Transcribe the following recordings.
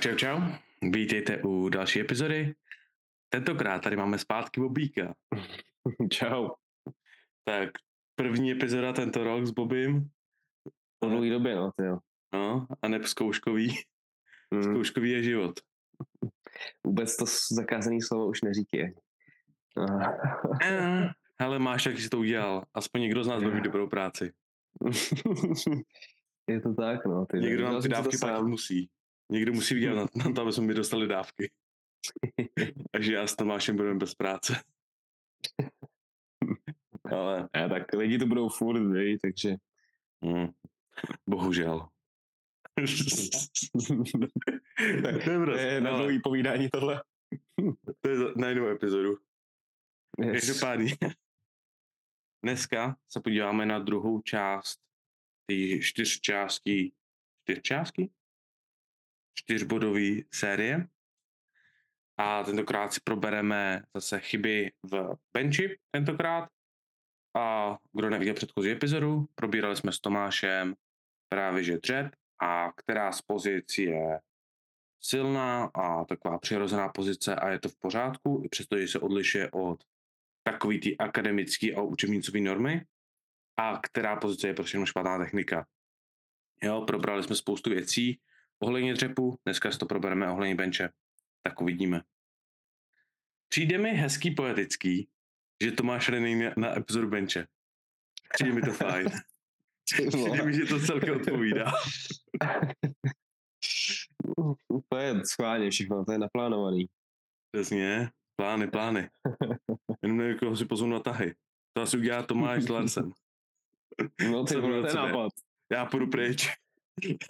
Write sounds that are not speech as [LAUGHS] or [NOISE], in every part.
Tak čau čau, vítejte u další epizody. Tentokrát tady máme zpátky Bobíka. [LAUGHS] Čau. Tak první epizoda tento rok s Bobím. Po dlouhý době, no, ty jo. No, a ne zkouškový. Mm. Zkouškový je život. Vůbec to zakázaný slovo už neříkej. Eh, ale máš, jak jsi to udělal. Aspoň někdo z nás bude mít dobrou práci. [LAUGHS] je to tak, no. Ty někdo nám ty dávky platit musí. Někdo musí vydělat na, na to, aby jsme mi dostali dávky. [LAUGHS] Takže já s Tomášem budeme bez práce. [LAUGHS] Ale já, tak lidi to budou furt, vej, takže... Hmm. Bohužel. [LAUGHS] tak, to je na dlouhý povídání tohle. to je na jinou epizodu. Yes. Každopádně. Dneska se podíváme na druhou část té čtyř částí, čtyř? Čtyřbodové série. A tentokrát si probereme zase chyby v benchi tentokrát. A kdo neviděl předchozí epizodu, probírali jsme s Tomášem právě že dřep a která z pozic je silná a taková přirozená pozice a je to v pořádku, i přesto, že se odlišuje od takový ty akademický a učebnicový normy a která pozice je prostě špatná technika. Jo, probrali jsme spoustu věcí, ohledně dřepu, dneska si to probereme ohledně benče. Tak uvidíme. Přijde mi hezký poetický, že Tomáš Rený na, na epizodu benče. Přijde mi to fajn. [LAUGHS] Přijde mi, že to celkem odpovídá. [LAUGHS] je schválně všechno, to je naplánovaný. Přesně, plány, plány. Jenom nevím, koho si pozvu na tahy. To asi udělá Tomáš s Larsem. No ty to je nápad. Já půjdu pryč.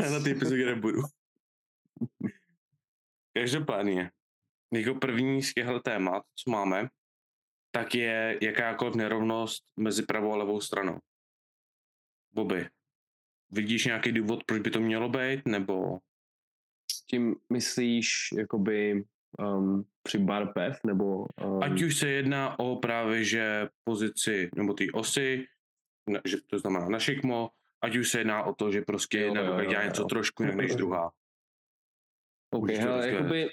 Já na ty epizodě nebudu. [LAUGHS] Každopádně, jako první z těchto témat, co máme, tak je jakákoliv nerovnost mezi pravou a levou stranou. Bobby, vidíš nějaký důvod, proč by to mělo být, nebo... Tím myslíš, jakoby um, při bar PEF, nebo... Um... Ať už se jedná o právě, že pozici, nebo ty osy, že to znamená na šikmo, ať už se jedná o to, že prostě jedna jo, dělá něco trošku jinak než druhá. OK, hele, jakoby,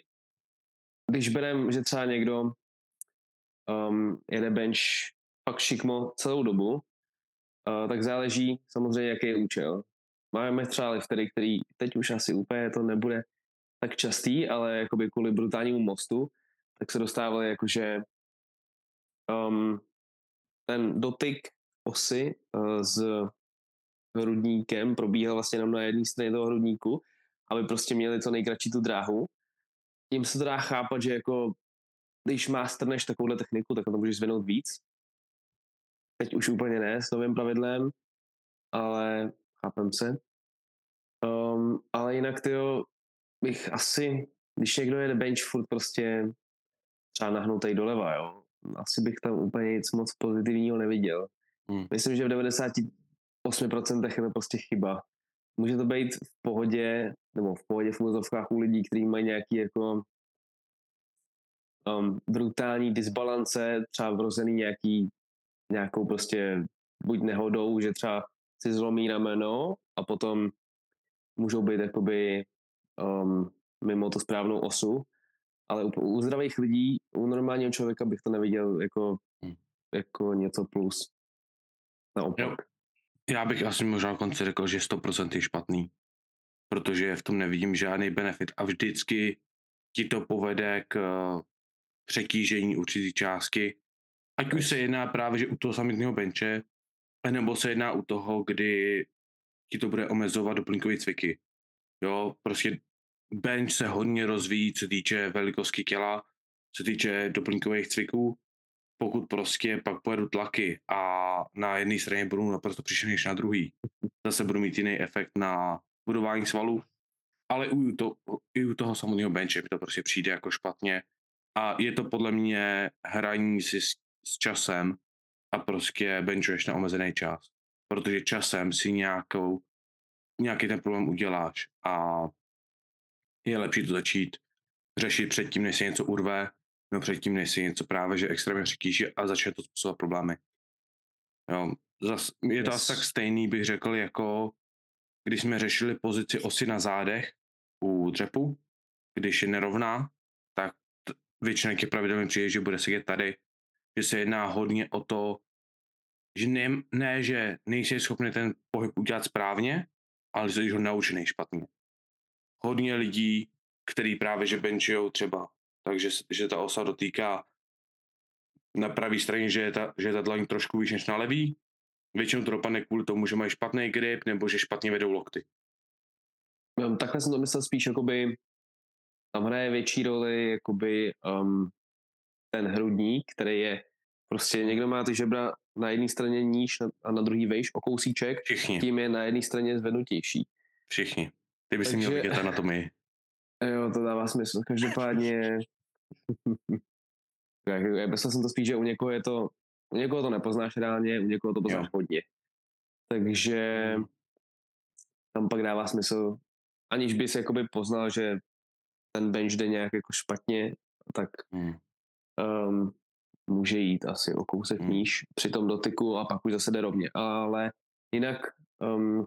když berem, že třeba někdo um, jede bench pak šikmo celou dobu, uh, tak záleží samozřejmě, jaký je účel. Máme třeba liftery, který teď už asi úplně to nebude tak častý, ale jakoby kvůli brutálnímu mostu, tak se dostávali jakože um, ten dotyk osy uh, s hrudníkem probíhal vlastně jenom na jedné straně toho hrudníku aby prostě měli co nejkratší tu dráhu. Tím se to dá chápat, že jako když má strneš takovouhle techniku, tak to můžeš zvednout víc. Teď už úplně ne s novým pravidlem, ale chápem se. Um, ale jinak tyjo, bych asi, když někdo jede bench furt prostě třeba nahnutý doleva, jo, asi bych tam úplně nic moc pozitivního neviděl. Hmm. Myslím, že v 98% je to prostě chyba může to být v pohodě, nebo v pohodě v úzovkách u lidí, kteří mají nějaký jako um, brutální disbalance, třeba vrozený nějaký, nějakou prostě buď nehodou, že třeba si zlomí rameno a potom můžou být jakoby um, mimo tu správnou osu, ale u, u zdravých lidí, u normálního člověka bych to neviděl jako, hmm. jako něco plus. Naopak. Jo. Já bych asi možná konci řekl, že 100% je špatný, protože v tom nevidím žádný benefit. A vždycky ti to povede k eh, přetížení určitý částky, ať už se jedná právě že u toho samotného benče, nebo se jedná u toho, kdy ti to bude omezovat doplňkové cviky. Jo, prostě bench se hodně rozvíjí, co týče velikosti těla, co týče doplňkových cviků pokud prostě pak pojedu tlaky a na jedné straně budu naprosto přišel než na druhý, zase budu mít jiný efekt na budování svalů, ale u, to, i u toho samotného benche mi to prostě přijde jako špatně. A je to podle mě hraní si s, s časem a prostě benchuješ na omezený čas, protože časem si nějakou, nějaký ten problém uděláš a je lepší to začít řešit předtím, než se něco urve, no předtím, než si něco právě, že extrémně přetíží a začne to způsobovat problémy. Jo, zas, je to yes. asi tak stejný, bych řekl, jako když jsme řešili pozici osy na zádech u dřepu, když je nerovná, tak většina těch pravidel přijde, že bude sedět tady, že se jedná hodně o to, že ne, ne že nejsi schopný ten pohyb udělat správně, ale že jsi ho naučený špatně. Hodně lidí, který právě že benchujou třeba, takže že ta osa dotýká na pravé straně, že je ta, že je ta dlaň trošku výš než na levý, většinou to dopadne kvůli tomu, že mají špatný grip nebo že špatně vedou lokty. Takhle jsem to myslel spíš, jakoby tam hraje větší roli jakoby um, ten hrudník, který je prostě někdo má ty žebra na jedné straně níž a na druhý vejš o kousíček, Všichni. tím je na jedné straně zvednutější. Všichni. Ty bys Takže... měl vidět anatomii. [LAUGHS] Jo, to dává smysl. Každopádně myslel jsem to spíš, že u někoho je to, u někoho to nepoznáš reálně, u někoho to poznáš hodně. Takže hmm. tam pak dává smysl, aniž bys jakoby poznal, že ten bench jde nějak jako špatně, tak hmm. um, může jít asi o kousek hmm. níž při tom dotyku a pak už zase jde rovně. Ale jinak um,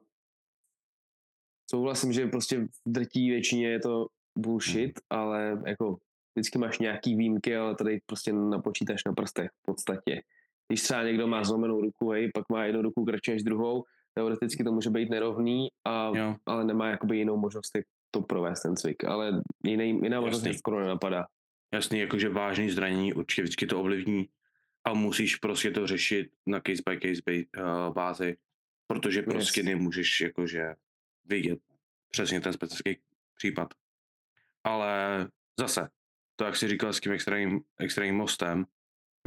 souhlasím, že prostě v drtí většině je to bullshit, hmm. ale jako vždycky máš nějaký výjimky, ale tady prostě napočítáš na prstech v podstatě. Když třeba někdo má zlomenou ruku, hej, pak má jednu ruku kratší než druhou, teoreticky to může být nerovný, a, ale nemá jakoby jinou možnost, jak to provést ten cvik, ale jiný, jiná možnost skoro nenapadá. Jasný, jakože vážný zranění určitě vždycky to ovlivní a musíš prostě to řešit na case by case by, uh, bázi, protože prostě yes. nemůžeš jakože vidět přesně ten specifický případ. Ale zase, to, jak jsi říkal s tím extrémním, extrémním mostem,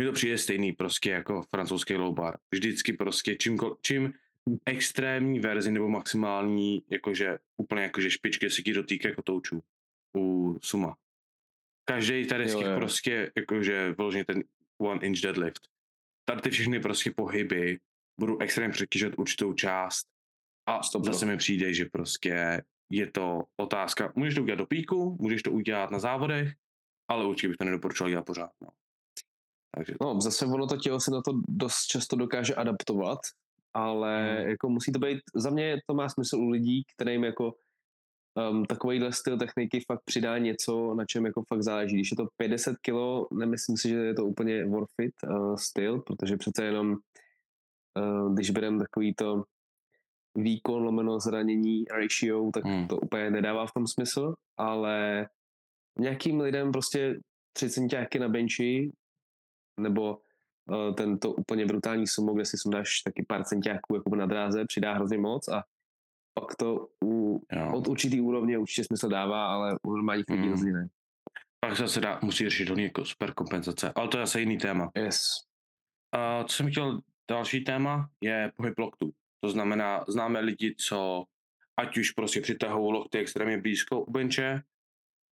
mi to přijde stejný prostě jako francouzský low bar. Vždycky prostě čím, čím extrémní verzi nebo maximální, jakože úplně jakože špičky si ti dotýkají kotoučů u suma. Každý tady z těch prostě, jakože vyloženě ten one inch deadlift. Tady ty všechny prostě pohyby budou extrémně překyžet určitou část a Stop zase mi přijde, že prostě je to otázka, můžeš to udělat do píku, můžeš to udělat na závodech, ale určitě bych to nedoporučoval dělat pořád. No. Takže... no, zase ono to tělo se na to dost často dokáže adaptovat, ale hmm. jako musí to být, za mě to má smysl u lidí, kterým jako um, takovýhle styl techniky fakt přidá něco, na čem jako fakt záleží. Když je to 50 kg, nemyslím si, že je to úplně worth it uh, styl, protože přece jenom uh, když bereme takový to výkon lomeno zranění ratio, tak hmm. to úplně nedává v tom smysl, ale nějakým lidem prostě tři centiáky na benchi nebo uh, tento úplně brutální sumo, kde si sundáš taky pár centiáků jako na dráze, přidá hrozně moc a pak to u, od určitý úrovně určitě smysl dává, ale u normálních lidí mm. ne. Pak zase dá, musí řešit hodně jako super kompenzace, ale to je zase jiný téma. Yes. A co jsem chtěl, další téma je pohyb loktů. To znamená, známe lidi, co ať už prostě přitahují lokty extrémně blízko u benče,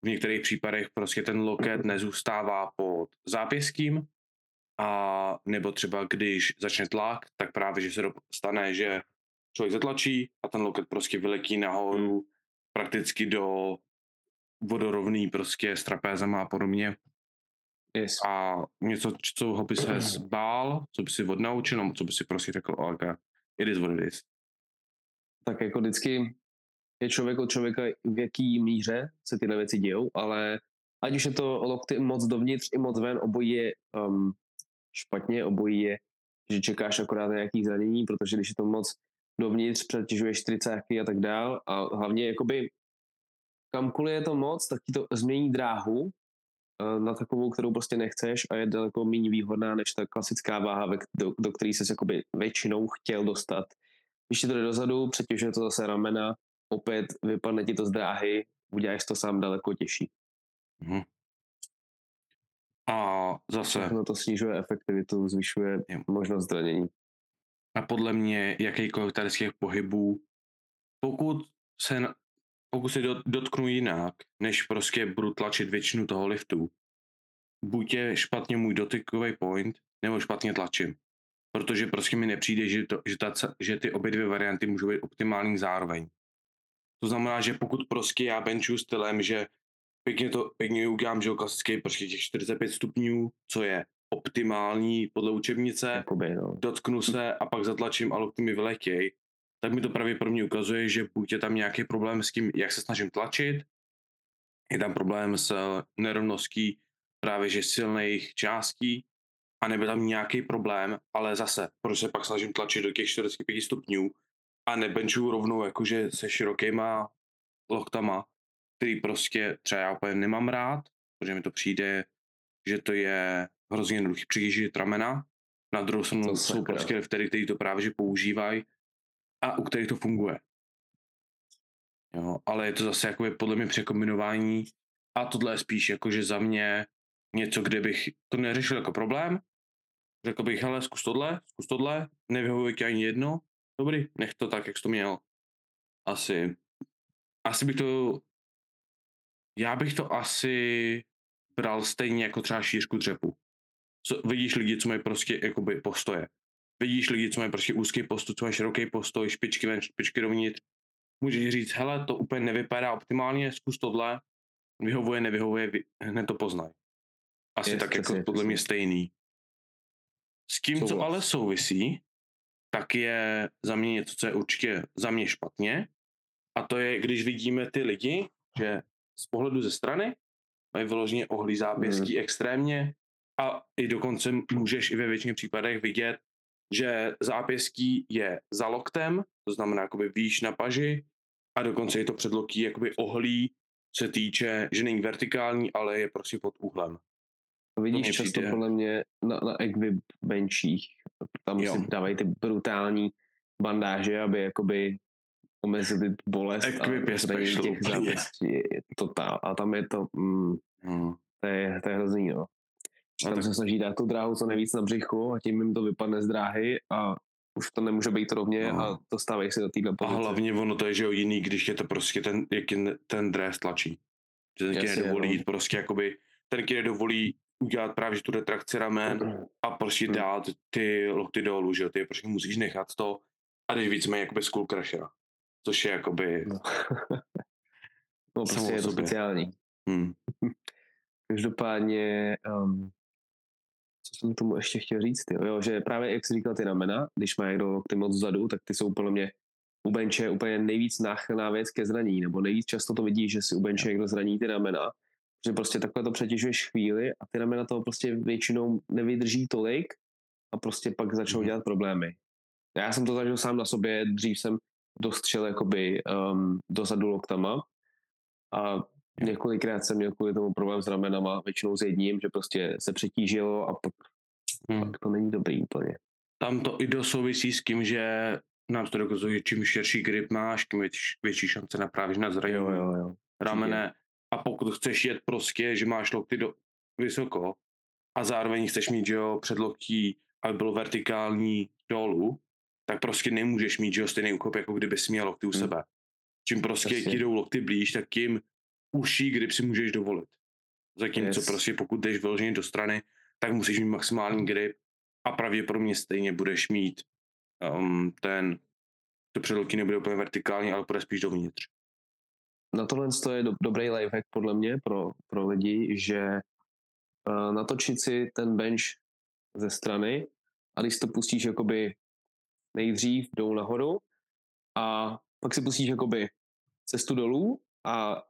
v některých případech prostě ten loket nezůstává pod zápěstím, a nebo třeba když začne tlak, tak právě, že se stane, že člověk zatlačí a ten loket prostě vyletí nahoru hmm. prakticky do vodorovný prostě s trapézama a podobně. Yes. A něco, co ho by se bál, co by si odnaučil, co by si prostě řekl, okay, it is what it is. Tak jako vždycky je člověk od člověka, v jaký míře se tyhle věci dějou, ale ať už je to lokty moc dovnitř i moc ven, obojí je um, špatně, obojí je, že čekáš akorát na nějaký zranění, protože když je to moc dovnitř, přetěžuješ 40 a tak dál a hlavně jakoby kamkoliv je to moc, tak ti to změní dráhu uh, na takovou, kterou prostě nechceš a je daleko méně výhodná než ta klasická váha, do, do které jsi jakoby většinou chtěl dostat. Když ti to jde dozadu, přetěžuje to zase ramena, opět vypadne ti to z dráhy, uděláš to sám daleko těžší. Mm-hmm. A zase... No to snižuje efektivitu, zvyšuje je. možnost zranění. A podle mě jakýkoliv tady z těch pohybů, pokud se, pokud se dotknu jinak, než prostě budu tlačit většinu toho liftu, buď je špatně můj dotykový point, nebo špatně tlačím. Protože prostě mi nepřijde, že, to, že, ta, že ty obě dvě varianty můžou být optimální zároveň. To znamená, že pokud prostě já benchu stylem, že pěkně to pěkně udělám, že klasický prostě těch 45 stupňů, co je optimální podle učebnice, Jakoby, no. dotknu se a pak zatlačím a lokty mi vyletěj, tak mi to právě pro mě ukazuje, že buď je tam nějaký problém s tím, jak se snažím tlačit, je tam problém s nerovností právě že silných částí a nebyl tam nějaký problém, ale zase, proč se pak snažím tlačit do těch 45 stupňů a nebenčuju rovnou jakože se širokýma loktama, který prostě třeba já úplně nemám rád, protože mi to přijde, že to je hrozně jednoduchý přijíždět ramena. Na druhou stranu jsou prostě liftery, kteří to právě že používají a u kterých to funguje. Jo, ale je to zase jako podle mě překombinování a tohle je spíš jakože za mě něco, kde bych to neřešil jako problém. Řekl bych, hele, zkus tohle, zkus tohle, nevyhovuje ti ani jedno, dobrý, nech to tak, jak jsi to měl. Asi, asi bych to, já bych to asi bral stejně jako třeba šířku dřepu. Co, vidíš lidi, co mají prostě jakoby postoje. Vidíš lidi, co mají prostě úzký postoj, co mají široký postoj, špičky ven, špičky dovnitř. Můžeš říct, hele, to úplně nevypadá optimálně, zkus tohle, vyhovuje, nevyhovuje, hned to poznaj. Asi tak jako podle mě stejný. S tím, co ale souvisí, tak je za mě něco, co je určitě za mě špatně. A to je, když vidíme ty lidi, že z pohledu ze strany mají vyloženě ohlí zápěstí mm. extrémně a i dokonce můžeš i ve většině případech vidět, že zápěstí je za loktem, to znamená jakoby výš na paži a dokonce je to předloký jakoby ohlí, se týče, že není vertikální, ale je prostě pod úhlem. Vidíš často přijde. podle mě na, na equip benchích, tam jo. si dávají ty brutální bandáže, aby jakoby omezili bolest Equip a je special, těch zápěstí. [LAUGHS] Totál. A tam je to, mm, hmm. to, je, to je hrozný, no. A tam tak... se snaží dát tu dráhu co nejvíc na břichu a tím jim to vypadne z dráhy a už to nemůže být rovně no. a dostávají se do téhle pozice. A hlavně ono to je, že jiný, když je to prostě ten, jak ten dres tlačí. Že ten ti nedovolí no. jít prostě jakoby, ten ti nedovolí udělat právě tu retrakci ramen [CLEARS THROAT] prostě hmm. dát ty lokty dolů, že jo, ty prostě musíš nechat to a jdeš víc jakoby skull crushera, což je jakoby... No, [LAUGHS] no prostě je to speciální. Hmm. [LAUGHS] Každopádně, um, co jsem tomu ještě chtěl říct, jo, jo, že právě jak jsi říkal ty ramena, když má někdo lokty moc vzadu, tak ty jsou podle mě u benče úplně nejvíc náchylná věc ke zranění, nebo nejvíc často to vidíš, že si u benče někdo zraní ty ramena, že prostě takhle to přetěžuješ chvíli a ty ramena toho prostě většinou nevydrží tolik a prostě pak začnou mm. dělat problémy. Já jsem to zažil sám na sobě, dřív jsem dostřel jakoby um, dozadu loktama a několikrát jsem měl kvůli tomu problém s ramenama, většinou s jedním, že prostě se přetížilo a pak, hmm. pak to není dobrý úplně. Tam to i dosouvisí s tím, že nám to dokazuje, čím širší grip máš, tím větší, větší šance napravíš na zranění. Jo, jo, jo. Ramene, a pokud chceš jet prostě, že máš lokty do, vysoko a zároveň chceš mít, že jo, předloktí, aby bylo vertikální dolů, tak prostě nemůžeš mít, že jo, stejný úkop, jako kdyby měl lokty u hmm. sebe. Čím prostě Jasně. ti jdou lokty blíž, tak tím uší grip si můžeš dovolit. Zatímco yes. prostě pokud jdeš vyloženě do strany, tak musíš mít maximální grip a pravděpodobně stejně budeš mít um, ten, to předloktí nebude úplně vertikální, ale bude spíš dovnitř na tohle je do, dobrý lifehack podle mě pro, pro lidi, že uh, natočit si ten bench ze strany a když to pustíš jakoby nejdřív jdou nahoru a pak si pustíš jakoby cestu dolů a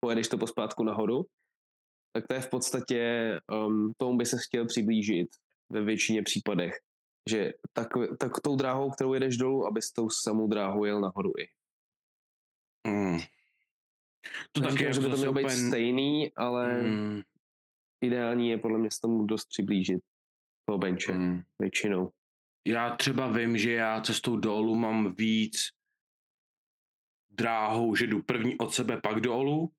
pojedeš to pospátku nahoru, tak to je v podstatě, um, tomu by se chtěl přiblížit ve většině případech. Že tak, tak tou dráhou, kterou jedeš dolů, abys tou samou dráhou jel nahoru i. Mm. To taky že by to mělo být stejný, ale mm. ideální je podle mě s tomu dost přiblížit toho benče mm. většinou. Já třeba vím, že já cestou dolů mám víc dráhou, že jdu první od sebe, pak dolů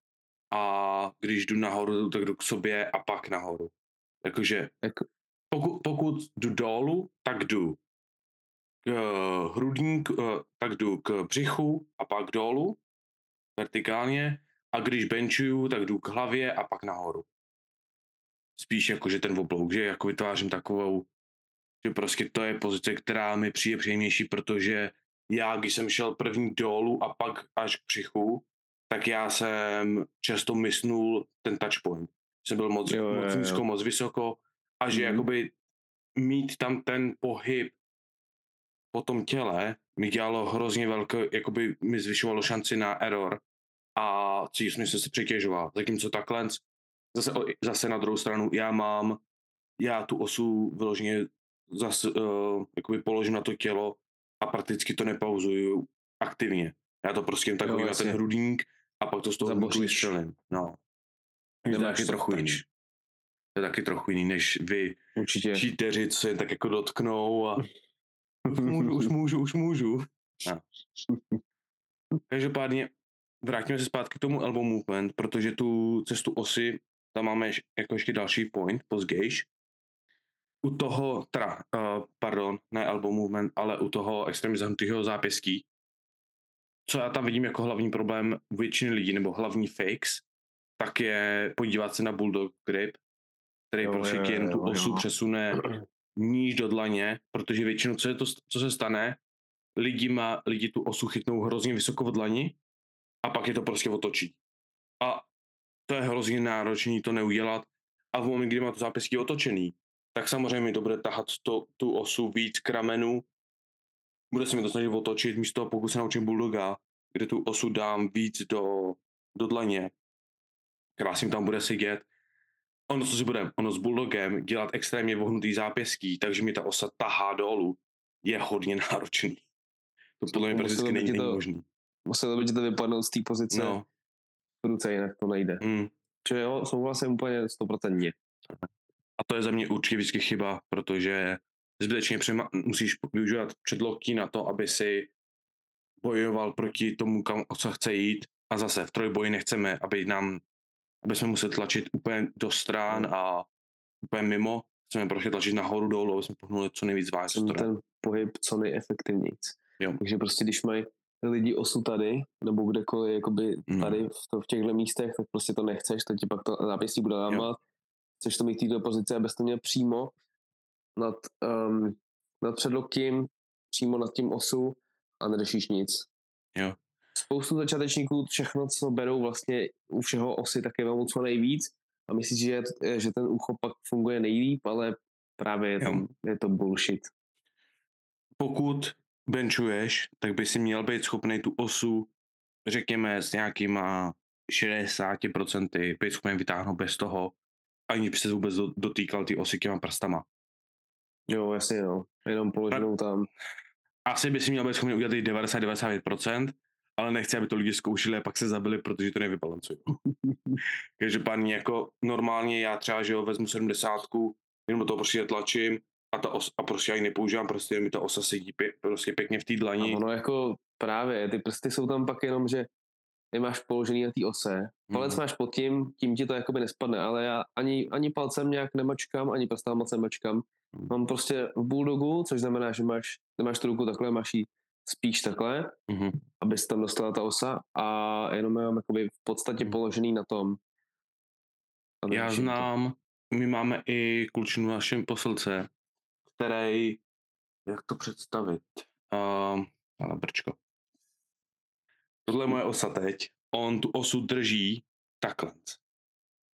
a když jdu nahoru, tak jdu k sobě a pak nahoru. Takže jako... pokud, pokud jdu dolů, tak jdu k hrudník, tak jdu k břichu a pak dolů vertikálně a když benchuju, tak jdu k hlavě a pak nahoru. Spíš jako, že ten oblouk, že jako vytvářím takovou, že prostě to je pozice, která mi přijde příjemnější, protože já, když jsem šel první dolů a pak až k břichu, tak já jsem často mysnul ten touchpoint. Jsem byl moc, jo, moc nízko, moc vysoko a že mm. jakoby mít tam ten pohyb po tom těle mi dělalo hrozně velké, jakoby mi zvyšovalo šanci na error a cítíš se se přetěžovat. Zatímco takhle zase, zase na druhou stranu já mám, já tu osu vyloženě zase uh, jakoby položím na to tělo a prakticky to nepauzuju aktivně. Já to prostě jen takový na ten hrudník a pak to z toho hrudníku vystřelím. No. To je taky trochu jiný. To je taky trochu jiný, než vy Určitě. číteři, co se tak jako dotknou a [LAUGHS] už můžu, už můžu, už můžu. No. [LAUGHS] Každopádně vrátíme se zpátky k tomu elbow movement, protože tu cestu osy, tam máme jako ještě další point, pozdějš. U toho, teda, uh, pardon, ne elbow movement, ale u toho extrémně zahnutého zápěstí, co já tam vidím jako hlavní problém většiny lidí, nebo hlavní fakes, tak je podívat se na bulldog grip, který jo, prostě je, jen tu osu jo. přesune níž do dlaně, protože většinou, co, je to, co se stane, lidi, má, lidi tu osu chytnou hrozně vysoko v dlani a pak je to prostě otočí. A to je hrozně náročné to neudělat a v moment, kdy má to zápěstí otočený, tak samozřejmě to bude tahat to, tu osu víc k ramenu, bude se mi to snažit otočit, místo toho, pokud se naučím bulldoga, kde tu osu dám víc do, do dlaně, krásně tam bude sedět. Ono, co si bude, ono s bulldogem dělat extrémně vohnutý zápěstí, takže mi ta osa tahá dolů, je hodně [LAUGHS] náročný. To podle mě prakticky není, není možný. Muselo by to vypadnout z té pozice no. v ruce, jinak to nejde. Mm. Čiže jo, souhlasím úplně 100%. A to je za mě určitě vždycky chyba, protože zbytečně přema- musíš využívat předloktí na to, aby si bojoval proti tomu, kam co chce jít. A zase v trojboji nechceme, aby nám, aby jsme museli tlačit úplně do strán hmm. a úplně mimo. Chceme prostě tlačit nahoru dolů, aby jsme pohnuli co nejvíc vážně. Ten pohyb co nejefektivnějc. Jo. Takže prostě když mají lidi osu tady, nebo kdekoliv jakoby mm. tady v, to, v těchto místech, tak prostě to nechceš, tak ti pak to zápěstí bude lámat. Chceš to mít do pozice, abys to měl přímo nad, um, nad předloktím, přímo nad tím osu a neřešíš nic. Jo. Spoustu začátečníků všechno, co berou vlastně u všeho osy, tak je vám co nejvíc a myslíš, že, že ten úchop pak funguje nejlíp, ale právě je, to, je to bullshit. Pokud benchuješ, tak by si měl být schopný tu osu, řekněme, s nějakýma 60% být schopný vytáhnout bez toho, ani by se vůbec dotýkal ty osy těma prstama. Jo, jasně, no. Jenom položenou tam. Asi by si měl být schopný udělat 90-99%, ale nechci, aby to lidi zkoušeli a pak se zabili, protože to nevybalancují. [LAUGHS] Každopádně jako normálně já třeba, že jo, vezmu 70, jenom do toho prostě tlačím a, ta os, a prostě já ji nepoužívám, prostě mi ta osa sedí pě, prostě pěkně v té dlani. A ono jako právě, ty prsty jsou tam pak jenom, že nemáš položený na té ose, palec mm. máš pod tím, tím ti to jakoby nespadne, ale já ani, ani palcem nějak nemačkám, ani prstám moc nemačkám. Mm. Mám prostě v bulldogu, což znamená, že máš, nemáš tu ruku takhle, máš ji spíš takhle, mm-hmm. aby se tam dostala ta osa a jenom mám jakoby v podstatě mhm. položený na tom. Já znám, to. my máme i klučinu v našem posilce, který, jak to představit, uh, ale brčko. Tohle je moje osa teď. On tu osu drží takhle.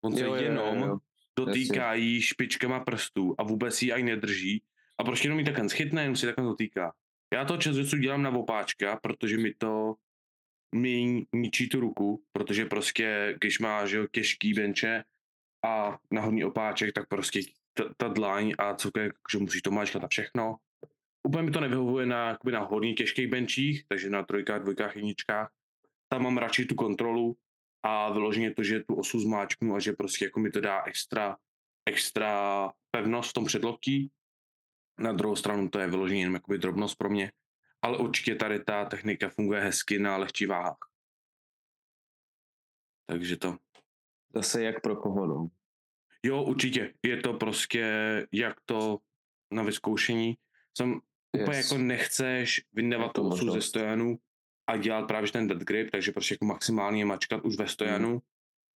On se jo, jenom jo, jo. dotýká jí špičkama prstů a vůbec ji ani nedrží. A prostě jenom ji takhle schytne, jenom si takhle dotýká. Já to čas věců dělám na opáčka, protože mi to mi ničí tu ruku, protože prostě, když máš jo, těžký benče a nahodný opáček, tak prostě ta, dlaň a co že musíš to máčkat a všechno. Úplně mi to nevyhovuje na, na hodně těžkých benčích, takže na trojkách, dvojkách, jedničkách. Tam mám radši tu kontrolu a vyloženě to, že tu osu zmáčknu a že prostě jako mi to dá extra, extra pevnost v tom předloktí. Na druhou stranu to je vyloženě jenom jakoby drobnost pro mě, ale určitě tady ta technika funguje hezky na lehčí váhách. Takže to. Zase jak pro koho, no. Jo, určitě. Je to prostě jak to na vyzkoušení. Jsem yes. úplně jako nechceš vyndávat tu osu ze stojanu a dělat právě ten dead grip, takže prostě jako maximálně mačkat už ve stojanu, mm.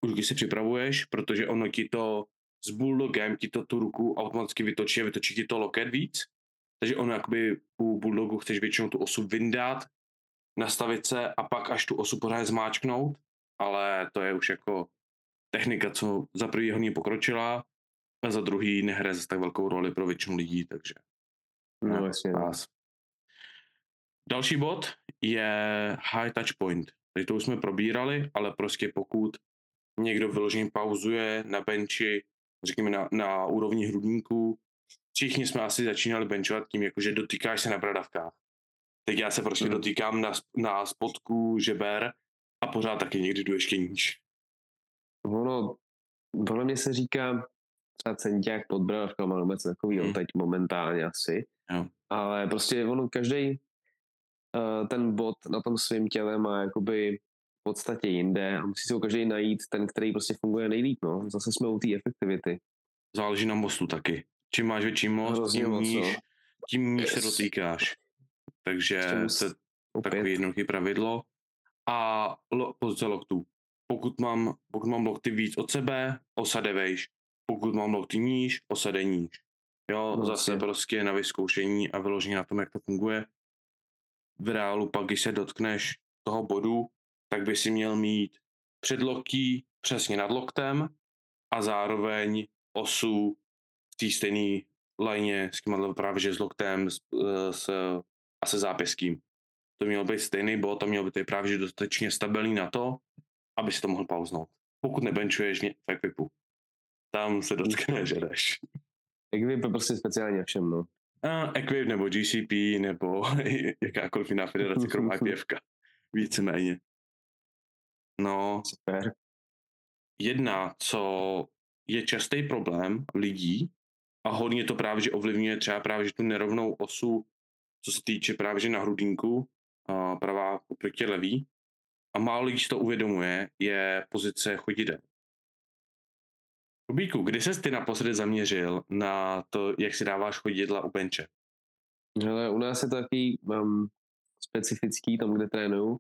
už když si připravuješ, protože ono ti to s bulldogem ti to tu ruku automaticky vytočí a vytočí ti to loket víc. Takže ono jakoby u bulldogu chceš většinou tu osu vyndat, nastavit se a pak až tu osu pořád zmáčknout, ale to je už jako technika, co za prvý hodně pokročila a za druhý nehraje zase tak velkou roli pro většinu lidí, takže no, jasně. Vás. Další bod je high touch point. Takže to už jsme probírali, ale prostě pokud někdo vyloženě pauzuje na benči, řekněme na, na úrovni hrudníků, všichni jsme asi začínali benchovat tím, jakože dotýkáš se na bradavkách. Teď já se prostě hmm. dotýkám na, na spodku žeber a pořád taky někdy jdu ještě níž. Ono, podle mě se říká třeba centiák pod bradavkama nebo něco takového hmm. teď momentálně asi. Jo. Ale prostě ono každý uh, ten bod na tom svém těle má jakoby v podstatě jinde a musí si ho každý najít ten, který prostě funguje nejlíp. No. Zase jsme u té efektivity. Záleží na mostu taky. Čím máš větší most, tím moc, níž, no. tím níž yes. se dotýkáš. Takže to je takové jednoduché pravidlo. A lo, pozice loktů. Pokud mám, pokud mám lokty víc od sebe, osade vejš. Pokud mám lokty níž, osade níž. Jo, no, zase je. prostě na vyzkoušení a vyložení na tom, jak to funguje. V reálu pak, když se dotkneš toho bodu, tak by si měl mít předloktí přesně nad loktem a zároveň osu v té stejné lajně s tím právě že s loktem s, eh, s, a se zápěským. To měl být stejný bod a měl by být právě že dostatečně stabilní na to, aby si to mohl pauznout. Pokud nebenčuješ v equipu, tam se dotkne, že jdeš. Equip je prostě speciálně všem, no. A Equip nebo GCP nebo [LAUGHS] jakákoliv jiná federace, kromě IPF. Víceméně. No. Super. Jedna, co je častý problém lidí a hodně to právě, že ovlivňuje třeba právě že tu nerovnou osu, co se týče právě že na hrudínku, a pravá oproti levý. A málo lidí to uvědomuje, je pozice chodidel. Kubíku, kdy ses ty naposledy zaměřil na to, jak si dáváš chodidla u benče? Ale u nás je to takový um, specifický tam, kde trénuju,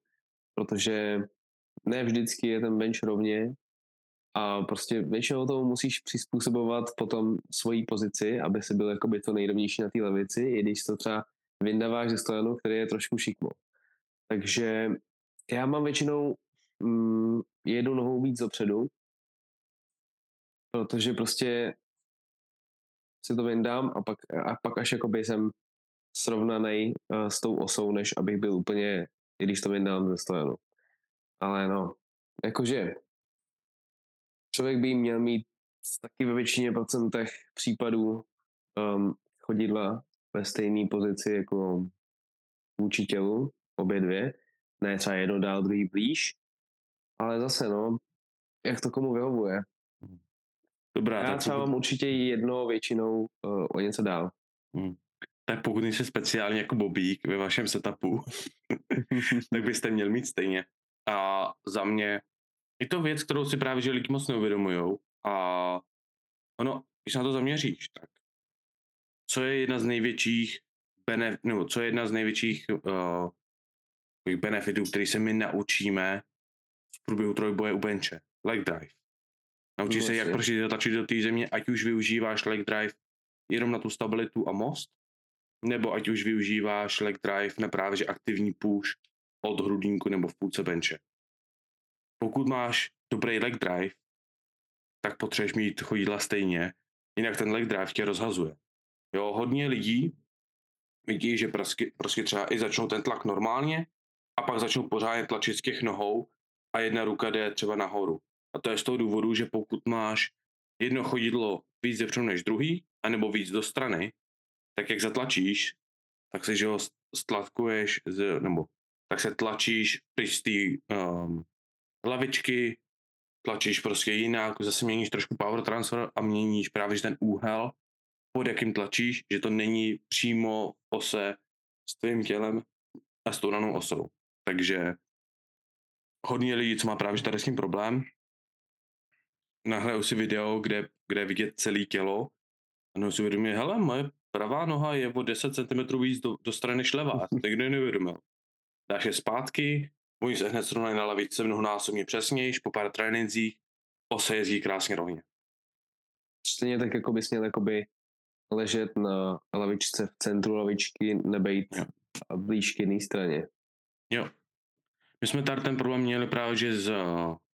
protože ne vždycky je ten bench rovně a prostě většinou tomu musíš přizpůsobovat potom svoji pozici, aby si byl jakoby to nejrovnější na té levici, i když to třeba vyndáváš ze stojanu, který je trošku šikmo. Takže já mám většinou mm, jednu nohou víc dopředu, protože prostě si to vyndám a pak, a pak až jakoby jsem srovnaný uh, s tou osou, než abych byl úplně, i když to vyndám ze stojanu. Ale no, jakože člověk by měl mít taky ve většině procentech případů um, chodidla ve stejné pozici jako vůči tělu, obě dvě. Ne třeba jedno dál, druhý blíž. Ale zase, no, jak to komu vyhovuje. Dobrá, Já třeba pokud... mám určitě jedno většinou uh, o něco dál. Hmm. Tak pokud jsi speciálně jako Bobík ve vašem setupu, [LAUGHS] tak byste měl mít stejně. A za mě je to věc, kterou si právě že lidi moc neuvědomujou. A ono, když na to zaměříš, tak co je jedna z největších benef- nebo co je jedna z největších uh, benefitů, který se my naučíme v průběhu trojboje u benče? Leg drive. Naučíš se, jak prostě zatlačit do té země, ať už využíváš leg drive jenom na tu stabilitu a most, nebo ať už využíváš leg drive na právě že aktivní push od hrudníku nebo v půlce benče. Pokud máš dobrý leg drive, tak potřebuješ mít chodidla stejně, jinak ten leg drive tě rozhazuje. Jo, hodně lidí vidí, že prostě, prostě třeba i začnou ten tlak normálně a pak začnou pořádně tlačit z těch nohou a jedna ruka jde třeba nahoru. A to je z toho důvodu, že pokud máš jedno chodidlo víc zepředu než druhý, anebo víc do strany, tak jak zatlačíš, tak se, že ho stlatkuješ, z, nebo tak se tlačíš pryč z té um, hlavičky, tlačíš prostě jinak, zase měníš trošku power transfer a měníš právě ten úhel, pod jakým tlačíš, že to není přímo ose s tvým tělem a s tou danou osou. Takže hodně lidí, co má právě tady s tím problém, nahraju si video, kde, kde je vidět celý tělo a si uvědomí, hele, moje pravá noha je o 10 cm víc do, do strany než levá, [LAUGHS] to nikdo neuvědomil. Dáš je zpátky, oni se hned srovnají na lavice mnohonásobně přesnějš, po pár trénincích, ose jezdí krásně rovně. Stejně tak, jako bys měl jakoby ležet na lavičce v centru lavičky, nebejt jo. blíž k jedné straně. Jo. My jsme tady ten problém měli právě že s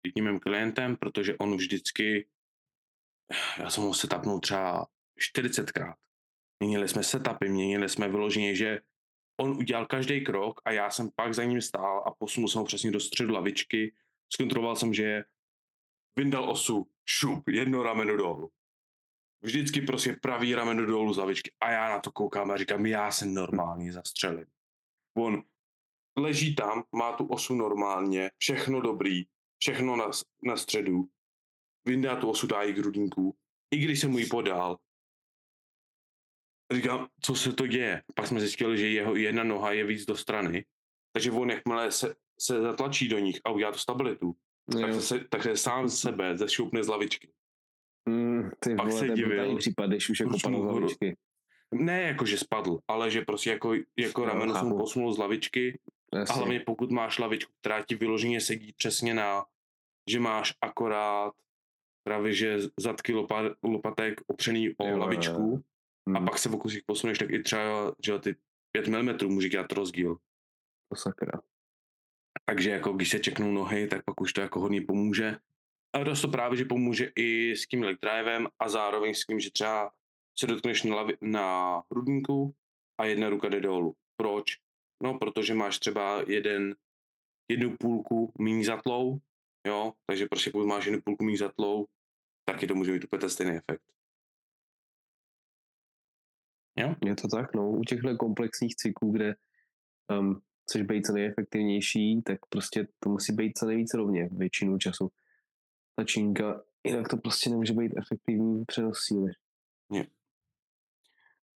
jedním mým klientem, protože on vždycky, já jsem ho setupnul třeba 40krát. Měnili jsme setupy, měnili jsme vyloženě, že on udělal každý krok a já jsem pak za ním stál a posunul jsem ho přesně do středu lavičky. Zkontroloval jsem, že vyndal osu, šup, jedno rameno dolů. Vždycky prostě pravý rameno dolů z lavičky. A já na to koukám a říkám, já jsem normálně zastřelím. On leží tam, má tu osu normálně, všechno dobrý, všechno na, na středu, vyndá tu osu, dá jí k. I když jsem mu ji podal, říkám, co se to děje? Pak jsme zjistili, že jeho jedna noha je víc do strany, takže on jakmile se, se zatlačí do nich a udělá tu stabilitu, tak se, takže sám z sebe zešoupne z lavičky. Mm, ty Pak vole, se divil. případ, když už jako padl z lavičky. Ne jako, že spadl, ale že prostě jako, jako no, rameno jsem posunul z lavičky Jasně. a hlavně pokud máš lavičku, která ti vyloženě sedí přesně na, že máš akorát právě, že zadky lopat, lopatek opřený o jo, lavičku hmm. a pak se pokud jich posuneš, tak i třeba, že ty 5 mm může dělat rozdíl. To sakra. Takže jako když se čeknou nohy, tak pak už to jako hodně pomůže. A dost to právě, že pomůže i s tím leg drivem a zároveň s tím, že třeba se dotkneš na, lavi, na hrudníku a jedna ruka jde dolů. Proč? No, protože máš třeba jeden, jednu půlku méně zatlou, jo, takže prostě pokud máš jednu půlku méně zatlou, taky to může mít úplně stejný efekt. Jo? Je to tak, no, u těchto komplexních cyklů, kde um, chceš být co nejefektivnější, tak prostě to musí být co nejvíc rovně většinu času. Ta činka, jinak to prostě nemůže být efektivní přenos síly. Je.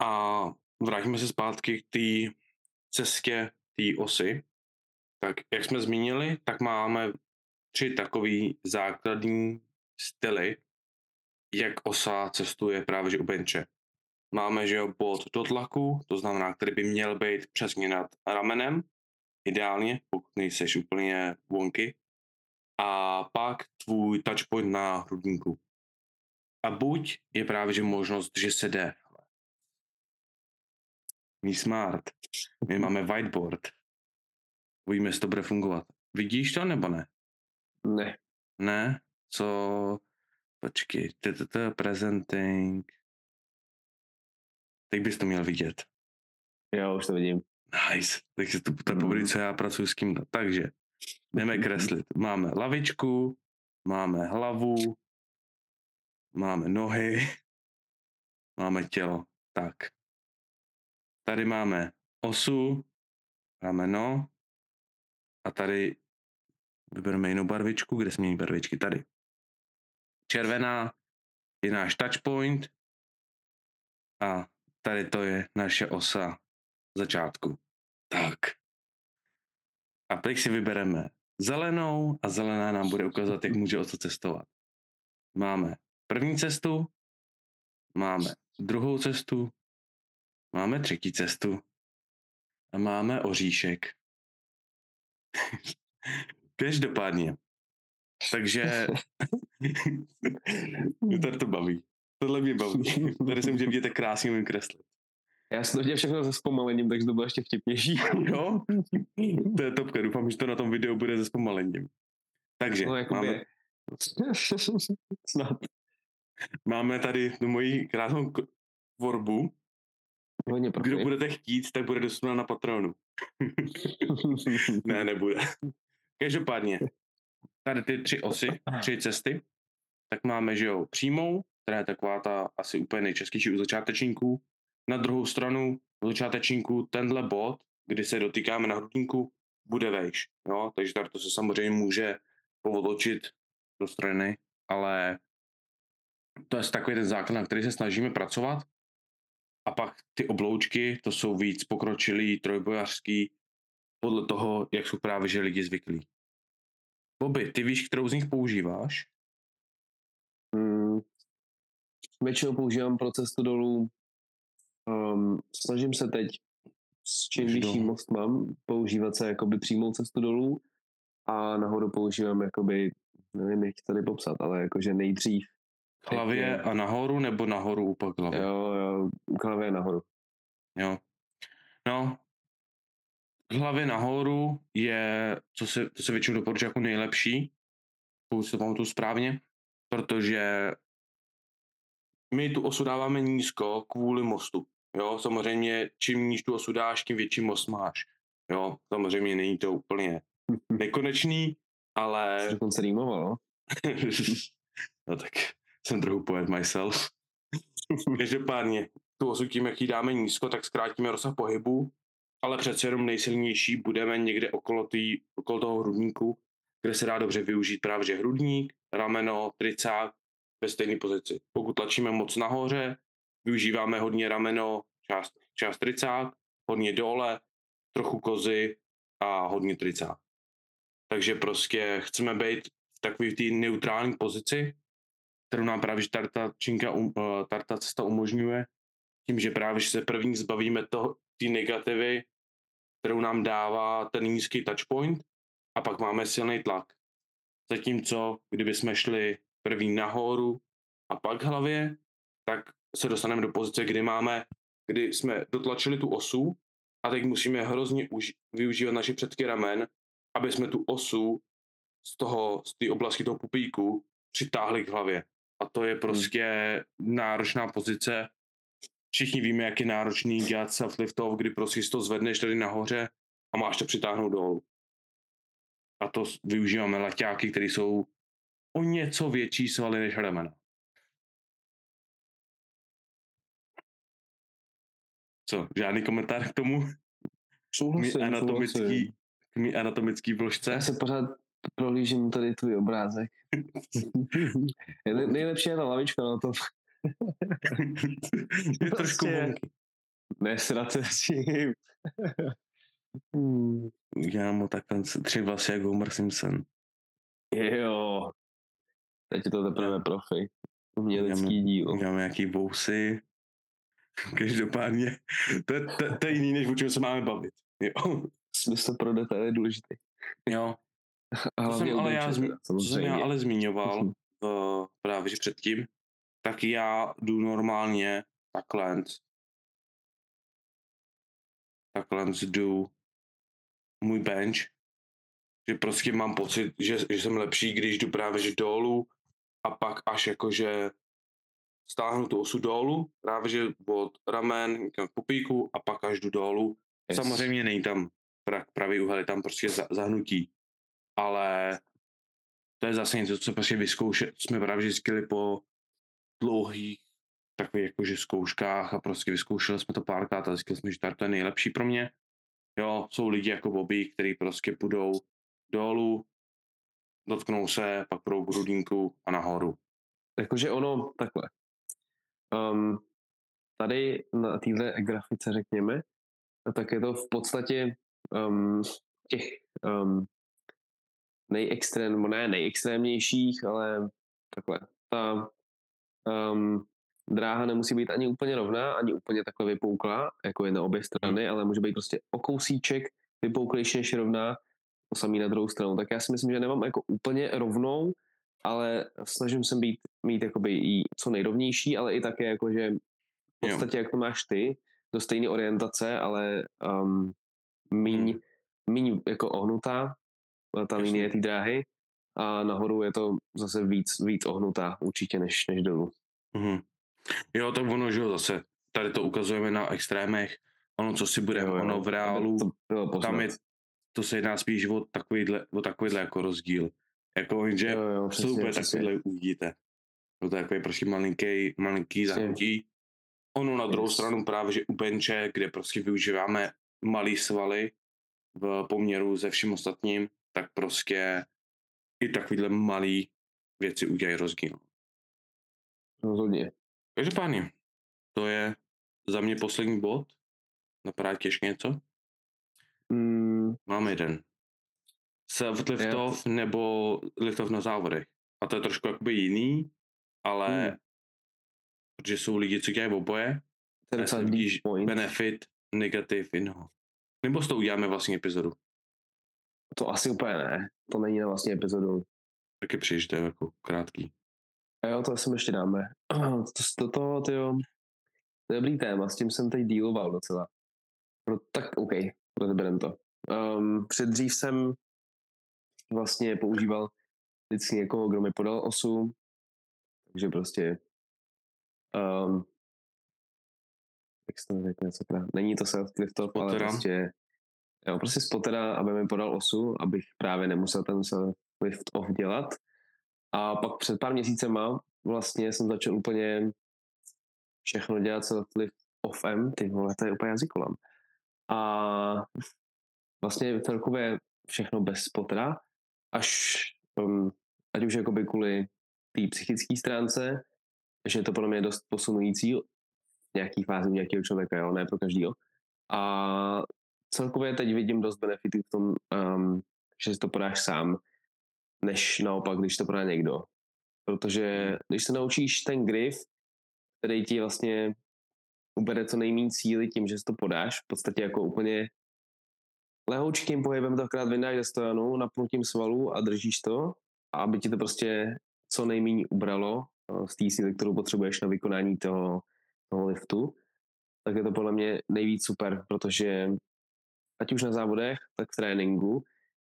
A vrátíme se zpátky k té cestě té osy. Tak jak jsme zmínili, tak máme tři takový základní styly, jak osa cestuje právě že u benče. Máme, že jo, bod do tlaku, to znamená, který by měl být přesně nad ramenem, ideálně, pokud nejseš úplně vonky. A pak tvůj touchpoint na hrudníku. A buď je právě že možnost, že se jde. My smart. My máme whiteboard. Uvidíme, jestli to bude fungovat. Vidíš to nebo ne? Ne. Ne? Co? Počkej. To presenting. Teď bys to měl vidět. Jo, už to vidím. Nice. Takže to, to poprvé, co já pracuji s kým. Takže jdeme kreslit. Máme lavičku, máme hlavu, máme nohy, máme tělo. Tak. Tady máme osu, rameno a tady vybereme jinou barvičku, kde jsme barvičky. Tady. Červená je náš touch point a tady to je naše osa začátku. Tak. A teď si vybereme zelenou a zelená nám bude ukazovat, jak může osa cestovat. Máme první cestu, máme druhou cestu, máme třetí cestu a máme oříšek. [LAUGHS] Každopádně. Takže [LAUGHS] mě tady to baví. Tohle mě baví. Tady se může vidět, krásně umím kreslit. Já jsem to dělal všechno se zpomalením, takže to bylo ještě vtipnější. [LAUGHS] jo? To je topka, doufám, že to na tom videu bude se zpomalením. Takže no, máme... Snad. Máme tady tu moji krásnou tvorbu. Hodně [LAUGHS] Kdo budete chtít, tak bude dostupná na patronu. ne, nebude. Každopádně, tady ty tři osy, tři cesty, tak máme, že jo, přímou, která je taková ta asi úplně nejčastější u začátečníků. Na druhou stranu u začátečníků tenhle bod, kdy se dotýkáme na hrudníku, bude vejš. Jo? Takže tady to se samozřejmě může povotočit do strany, ale to je takový ten základ, na který se snažíme pracovat. A pak ty obloučky, to jsou víc pokročilý, trojbojařský, podle toho, jak jsou právě že lidi zvyklí. Bobby, ty víš, kterou z nich používáš? Hmm, většinou používám pro cestu dolů. Um, snažím se teď s čím vyšší most mám, používat se jakoby přímou cestu dolů a nahoru používám jakoby, nevím, jak tady popsat, ale jakože nejdřív. Hlavě a nahoru nebo nahoru upak hlavě? Jo, jo, hlavě nahoru. Jo. No, hlavě nahoru je, co se, to se většinou doporučuje jako nejlepší, pokud to pamatuju správně, protože my tu osu dáváme nízko kvůli mostu. Jo, samozřejmě, čím níž tu osu dáš, tím větší most máš. Jo, samozřejmě není to úplně [LAUGHS] nekonečný, ale... Dokonce rýmoval, [LAUGHS] no tak jsem trochu poet myself. [LAUGHS] Každopádně, tu osu tím, jak ji dáme nízko, tak zkrátíme rozsah pohybu, ale přece jenom nejsilnější budeme někde okolo, tý, okolo toho hrudníku, kde se dá dobře využít právě že hrudník, rameno, tricák ve stejné pozici. Pokud tlačíme moc nahoře, využíváme hodně rameno, část, část tricák, hodně dole, trochu kozy a hodně tricák. Takže prostě chceme být v takové té neutrální pozici, kterou nám právě tarta, činka, um, uh, tarta cesta umožňuje, tím, že právě se první zbavíme toho, ty negativy, kterou nám dává ten nízký touchpoint a pak máme silný tlak. Zatímco, kdyby jsme šli první nahoru a pak hlavě, tak se dostaneme do pozice, kdy máme, kdy jsme dotlačili tu osu a teď musíme hrozně už využívat naše předky ramen, aby jsme tu osu z toho, z té oblasti toho pupíku přitáhli k hlavě. A to je hmm. prostě hmm. náročná pozice. Všichni víme, jak je náročný dělat self off, kdy prostě si to zvedneš tady nahoře a máš to přitáhnout dolů. A to využíváme laťáky, které jsou o něco větší svaly než ramena. Co, žádný komentář k tomu? Souhlasím, mý anatomický, souhlasím. mý anatomický vložce? Já se pořád prohlížím tady tvůj obrázek. [LAUGHS] nejlepší je ta lavička na to. [LAUGHS] je trošku prostě, Nesrat s tím. Já mu takhle tři vlasy jak Homer Simpson. Jo. Teď je to teprve profi. Umělecký díl. Máme nějaký vousy. Každopádně, to je, to, to je jiný, než o čem se máme bavit. Jo. Smysl pro detail je důležitý. Jo. [LAUGHS] To jsem, ale já, zmi, jsem já ale zmiňoval uh, právě že předtím, tak já jdu normálně takhle takhle jdu můj bench, že prostě mám pocit, že, že jsem lepší, když jdu právě že dolů a pak až jakože stáhnu tu osu dolů, právě že od ramen k pupíku a pak až jdu dolů. Yes. Samozřejmě není tam pravý úhel, je tam prostě zahnutí, ale to je zase něco, co prostě vyzkoušet, jsme právě zjistili po dlouhých takových jakože zkouškách a prostě vyzkoušeli jsme to párkrát a zjistili jsme, že to je nejlepší pro mě. Jo, jsou lidi jako Bobby, kteří prostě půjdou dolů, dotknou se, pak půjdou k hrudníku a nahoru. Jakože ono takhle. Um, tady na téhle grafice, řekněme, tak je to v podstatě um, těch um, nejextrém, ne nejextrémnějších, ale takhle. Ta um, dráha nemusí být ani úplně rovná, ani úplně takhle vypouklá, jako je na obě strany, hmm. ale může být prostě o kousíček vypouklejší než rovná, to samý na druhou stranu. Tak já si myslím, že nemám jako úplně rovnou, ale snažím se být, mít jakoby i co nejrovnější, ale i také jako, že v podstatě, jo. jak to máš ty, do stejné orientace, ale um, míň, hmm. míň jako ohnutá, ta linie té dráhy, a nahoru je to zase víc, víc ohnutá určitě než, než dolů. Mm-hmm. Jo, tak ono, že jo, zase tady to ukazujeme na extrémech, ono, co si bude, jo, jo, ono v reálu, to tam je, to se jedná spíš o takovýhle, o takovýhle jako rozdíl. Jako, že jo, jo, přesně, super přesně. takovýhle uvidíte. No to je takový prostě malinký, malinký zahnutí. Ono na druhou yes. stranu právě, že u benče, kde prostě využíváme malý svaly v poměru se vším ostatním, tak prostě i takovýhle malý věci udělají rozdíl. Rozhodně. Každopádně, to je za mě poslední bod. Napadá ti ještě něco? Mm. Mám jeden. Self liftov nebo liftov na závodech. A to je trošku jakoby jiný, ale mm. protože jsou lidi, co dělají oboje, ten vidíš benefit, negativ, no. Nebo s to uděláme vlastně epizodu. To asi úplně ne. To není na vlastně epizodu. Taky je jako krátký. A jo, to si ještě dáme. [CLEARS THROAT] To, to, to, to, jo. dobrý téma, s tím jsem teď díloval docela. No, tak OK, rozeberem to. Um, předdřív jsem vlastně používal vždycky někoho, kdo mi podal osu, takže prostě um, jak se to řekne, sakra. Není to self-lift ale prostě, jo, prostě spotera, aby mi podal osu, abych právě nemusel ten self-lift off dělat. A pak před pár měsícema vlastně jsem začal úplně všechno dělat self-lift offem, ty vole, to je úplně jazykolam. A vlastně celkově všechno bez spotera, až um, ať už jakoby kvůli té psychické stránce, že je to pro mě dost posunující v nějaký fázi nějakého člověka, jo, ne pro každýho. A celkově teď vidím dost benefitů v tom, um, že si to podáš sám, než naopak, když to podá někdo. Protože když se naučíš ten grif, který ti vlastně ubere co nejméně síly tím, že si to podáš, v podstatě jako úplně lehoučkým pohybem to akorát vyndáš ze stojanu, napnutím svalů a držíš to, aby ti to prostě co nejméně ubralo eh, z té síly, kterou potřebuješ na vykonání toho, toho liftu, tak je to podle mě nejvíc super, protože ať už na závodech, tak v tréninku,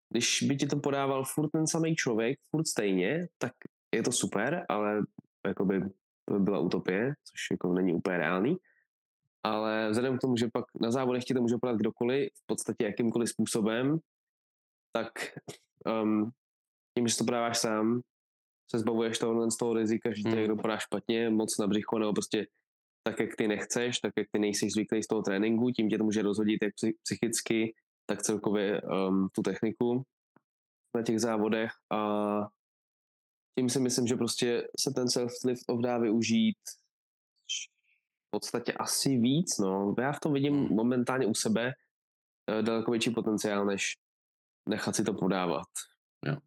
když by ti to podával furt ten samý člověk, furt stejně, tak je to super, ale jakoby to by byla utopie, což jako není úplně reálný. Ale vzhledem k tomu, že pak na závodech ti to může podat kdokoliv, v podstatě jakýmkoliv způsobem, tak um, tím, že to podáváš sám, se zbavuješ toho, z toho rizika, že tě hmm. někdo podá špatně, moc na břicho, nebo prostě tak, jak ty nechceš, tak, jak ty nejsi zvyklý z toho tréninku, tím tě to může rozhodit jak psychicky, tak celkově um, tu techniku na těch závodech a tím si myslím, že prostě se ten self-lift off dá využít v podstatě asi víc, no. Já v tom vidím hmm. momentálně u sebe uh, daleko větší potenciál, než nechat si to podávat. Jo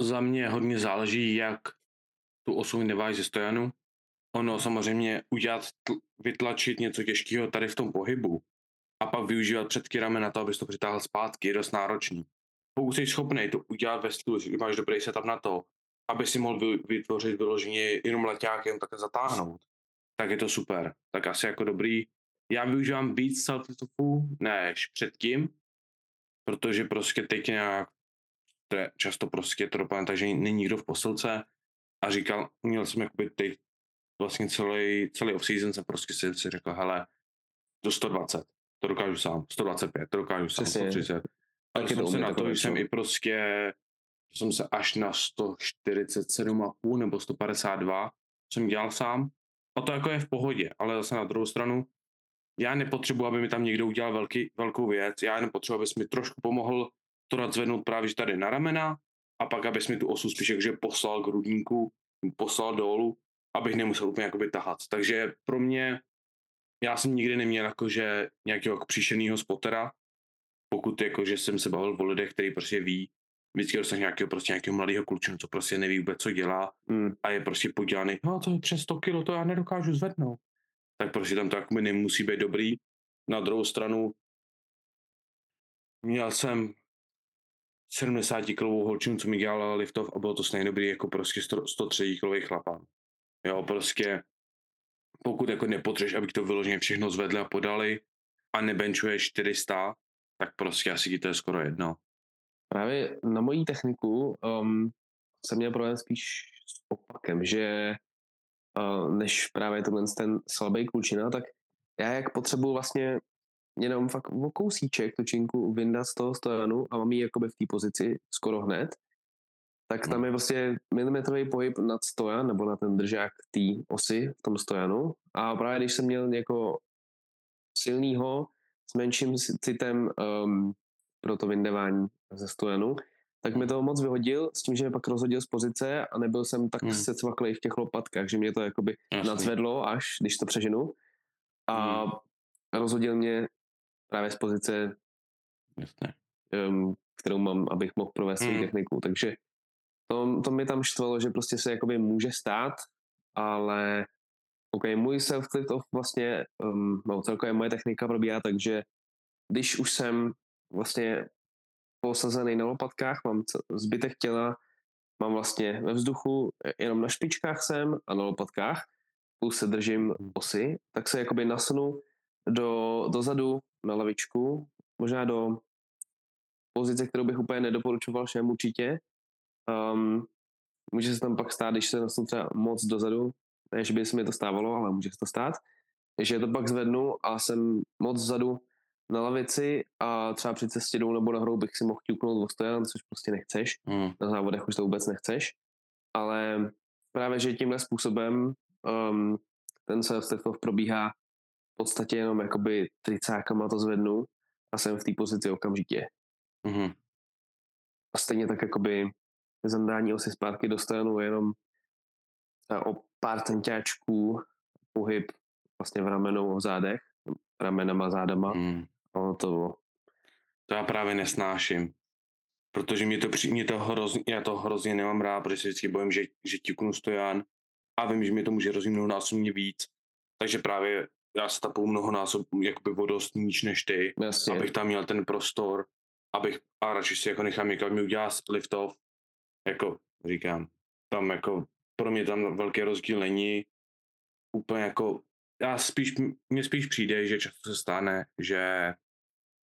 za mě hodně záleží, jak tu osu neváš ze stojanu. Ono samozřejmě udělat, tl- vytlačit něco těžkého tady v tom pohybu a pak využívat předky ramen na to, abys to přitáhl zpátky, je dost náročný. Pokud jsi schopný to udělat ve stylu, že máš dobrý setup na to, aby si mohl vytvořit vyloženě jenom letákem takhle zatáhnout, tak je to super. Tak asi jako dobrý. Já využívám víc self než předtím, protože prostě teď nějak často prostě to dopadne tak, že není nikdo v posilce a říkal, měl jsem jakoby teď vlastně celý, celý off-season jsem prostě si, si řekl, hele, do 120, to dokážu sám, 125, to dokážu sám, Přesně. 130. A jsem se na to, že jsem i prostě, jsem se až na 147,5 nebo 152 jsem dělal sám. A to jako je v pohodě, ale zase na druhou stranu, já nepotřebuji, aby mi tam někdo udělal velký, velkou věc, já jenom potřebuji, abys mi trošku pomohl to nadzvednout právě tady na ramena a pak, abys mi tu osu spíš jakože poslal k rudníku, poslal dolů, abych nemusel úplně jakoby tahat. Takže pro mě, já jsem nikdy neměl jakože nějakého jako příšernýho spotera, pokud jakože jsem se bavil o lidech, který prostě ví, vždycky dostaneš nějakého, prostě nějakého mladého klučinu, co prostě neví vůbec, co dělá hmm. a je prostě podělaný, no to je přes 100 kilo, to já nedokážu zvednout. Tak prostě tam to jakoby nemusí být dobrý. Na druhou stranu měl jsem 70 kilovou holčinu, co mi dělala liftov a bylo to stejně dobrý jako prostě 103 kilový chlapán. Jo, prostě pokud jako nepotřebuješ, aby to vyloženě všechno zvedli a podali a nebenčuješ 400, tak prostě asi ti to je skoro jedno. Právě na mojí techniku um, jsem měl problém spíš s opakem, že uh, než právě tenhle ten slabý klučina, tak já jak potřebuju vlastně jenom fakt o kousíček tu činku vyndat z toho stojanu a mám ji jakoby v té pozici skoro hned, tak tam hmm. je prostě milimetrový pohyb nad stojan nebo na ten držák té osy v tom stojanu a právě když jsem měl jako silnýho s menším citem um, pro to vyndávání ze stojanu, tak mi to moc vyhodil s tím, že mě pak rozhodil z pozice a nebyl jsem tak hmm. secvaklej v těch lopatkách, že mě to jakoby Jasný. nadzvedlo až, když to přeženu. A hmm. rozhodil mě právě z pozice, Jasně. Um, kterou mám, abych mohl provést svou mm. techniku. Takže to, to mi tam štvalo, že prostě se jakoby může stát, ale OK, můj self off vlastně, um, no celkově moje technika probíhá takže když už jsem vlastně posazený na lopatkách, mám zbytek těla, mám vlastně ve vzduchu, jenom na špičkách jsem a na lopatkách, plus se držím hmm. osy, tak se jakoby nasunu do, dozadu na lavičku, možná do pozice, kterou bych úplně nedoporučoval všem určitě. Um, může se tam pak stát, když se nasnu třeba moc dozadu, ne, že by se mi to stávalo, ale může se to stát, že to pak zvednu a jsem moc vzadu na lavici a třeba při cestě dolů nebo nahoru bych si mohl ťuknout o stojan, což prostě nechceš. Mm. Na závodech už to vůbec nechceš. Ale právě, že tímhle způsobem um, ten self probíhá v podstatě jenom jakoby tricákama to zvednu a jsem v té pozici okamžitě. Mm-hmm. A stejně tak jakoby zandání osy zpátky dostanu jenom o pár centiáčků pohyb vlastně v ramenou v zádech, ramenama, zádama. Mm. Ono to bylo. To já právě nesnáším. Protože mě to, mě to hrozně, já to hrozně nemám rád, protože si vždycky bojím, že, že tiknu stojan a vím, že mi to může hrozně mnohonásobně víc. Takže právě já se tapu mnohonásob, jakoby vodost níž než ty, Jasně. abych tam měl ten prostor, abych, a radši si jako nechám někdo mi udělá lift off, jako říkám, tam jako pro mě tam velký rozdíl není, úplně jako, já spíš, mně spíš přijde, že často se stane, že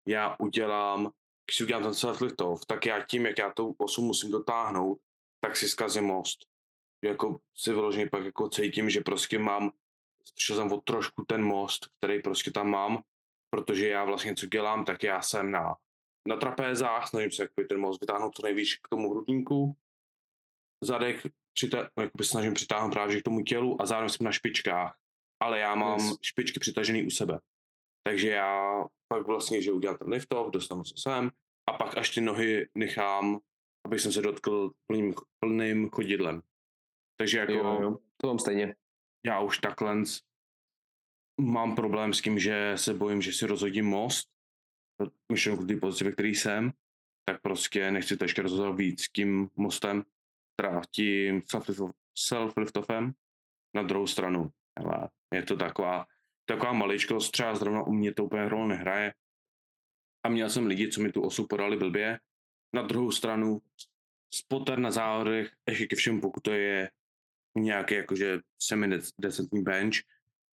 já udělám, když si udělám ten self lift off, tak já tím, jak já tu osu musím dotáhnout, tak si zkazím most. Jako si vyloženě pak jako cítím, že prostě mám, šel jsem o trošku ten most, který prostě tam mám, protože já vlastně co dělám, tak já jsem na, na trapézách, snažím se jakoby ten most vytáhnout co nejvíc k tomu hrudníku, zadek přita- jakoby snažím přitáhnout právě k tomu tělu a zároveň jsem na špičkách, ale já mám yes. špičky přitažený u sebe. Takže já pak vlastně, že udělám ten lift off, dostanu se sem a pak až ty nohy nechám, abych jsem se dotkl plným, plným chodidlem. Takže jako... Jo, jo, to mám stejně. Já už takhle mám problém s tím, že se bojím, že si rozhodím most, myšlenku v té pozici, ve který jsem, tak prostě nechci to ještě rozhodovat víc tím mostem, teda tím self-liftofem. Na druhou stranu, je to taková, taková maličkost, třeba zrovna u mě to úplně roli nehraje. A měl jsem lidi, co mi tu osu podali blbě. Na druhou stranu, spotter na závodech, ještě ke všemu, pokud to je nějaký jakože semi-decentní bench,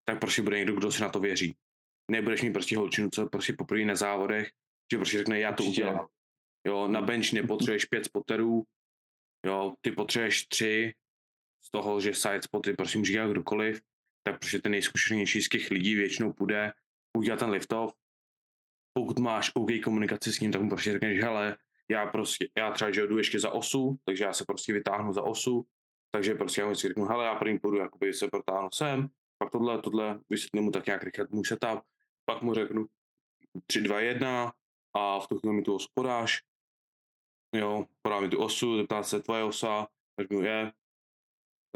tak prostě bude někdo, kdo si na to věří. Nebudeš mít prostě holčinu, co prostě poprvé na závodech, že prostě řekne, já to udělám. Jo, na bench nepotřebuješ pět spotterů, jo, ty potřebuješ tři, z toho, že side spoty může dělat kdokoliv, tak prostě ten nejzkušenější z těch lidí většinou půjde udělat ten lift-off. Pokud máš OK komunikaci s ním, tak mu prostě řekneš, hele, já prostě, já třeba, že jdu ještě za osu, takže já se prostě vytáhnu za osu, takže prostě já mu si řeknu, hele, já první půjdu jakoby se protáhnu sem, pak tohle, tohle, vysvětlím mu tak nějak rychle můj setup, pak mu řeknu 3, 2, 1 a v tu chvíli mi tu osu podáš, jo, podá mi tu osu, zeptá se tvoje osa, řeknu je,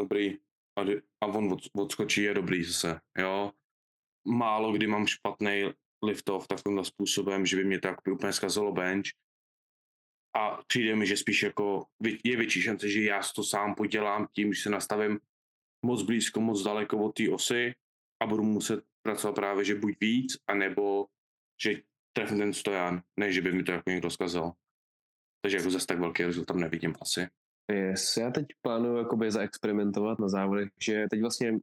dobrý, a, a on od, odskočí, je dobrý zase, jo. Málo kdy mám špatný lift-off takovýmhle způsobem, že by mě to jako úplně zkazilo bench. A přijde mi, že spíš jako je větší šance, že já to sám podělám tím, že se nastavím moc blízko, moc daleko od té osy a budu muset pracovat právě, že buď víc, anebo že trefím ten stojan, než že by mi to jako někdo zkazil. Takže jako zase tak velký rozdíl tam nevidím asi. Yes, já teď plánuju jakoby zaexperimentovat na závodech, že teď vlastně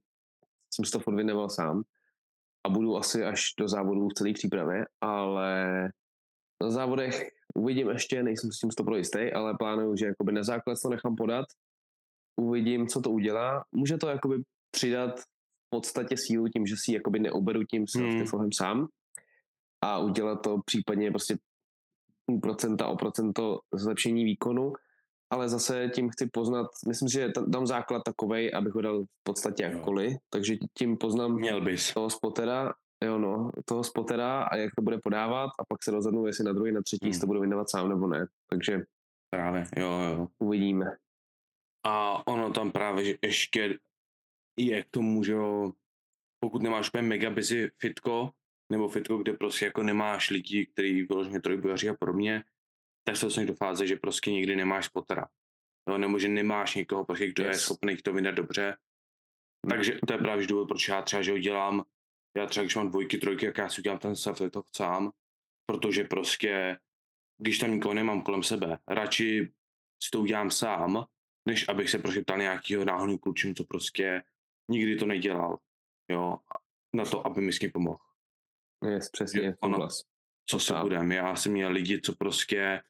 jsem si to odvěnoval sám a budu asi až do závodů v celé přípravě, ale na závodech uvidím ještě, nejsem s tím 100% jistý, ale plánuju, že jakoby na základ to nechám podat, uvidím, co to udělá. Může to jakoby přidat v podstatě sílu tím, že si jakoby neuberu tím hmm. sám a udělat to případně prostě půl procenta o procento zlepšení výkonu, ale zase tím chci poznat, myslím že dám základ takovej, abych ho dal v podstatě jakkoliv, takže tím poznám Měl bys. toho spotera, jo no, toho spotera a jak to bude podávat a pak se rozhodnu, jestli na druhý, na třetí hmm. to budu vydávat sám nebo ne, takže právě, jo, jo. Uvidíme. A ono tam právě že ještě je k tomu, že pokud nemáš úplně mega busy fitko, nebo fitko, kde prostě jako nemáš lidi, který vyloženě trojbojaří a podobně, tak se dostaneš do fáze, že prostě nikdy nemáš spotera. No, nebo že nemáš někoho, prostě, kdo yes. je schopný to vydat dobře. Takže to je právě důvod, proč já třeba, že ho dělám, já třeba, když mám dvojky, trojky, jak já si udělám ten self to sám, protože prostě, když tam nikoho nemám kolem sebe, radši si to udělám sám, než abych se prostě ptal nějakého náhodného klučinu, co prostě nikdy to nedělal, jo, na to, aby mi s ním pomohl. Yes, přesně, ono, co se budem. Já jsem měl lidi, co prostě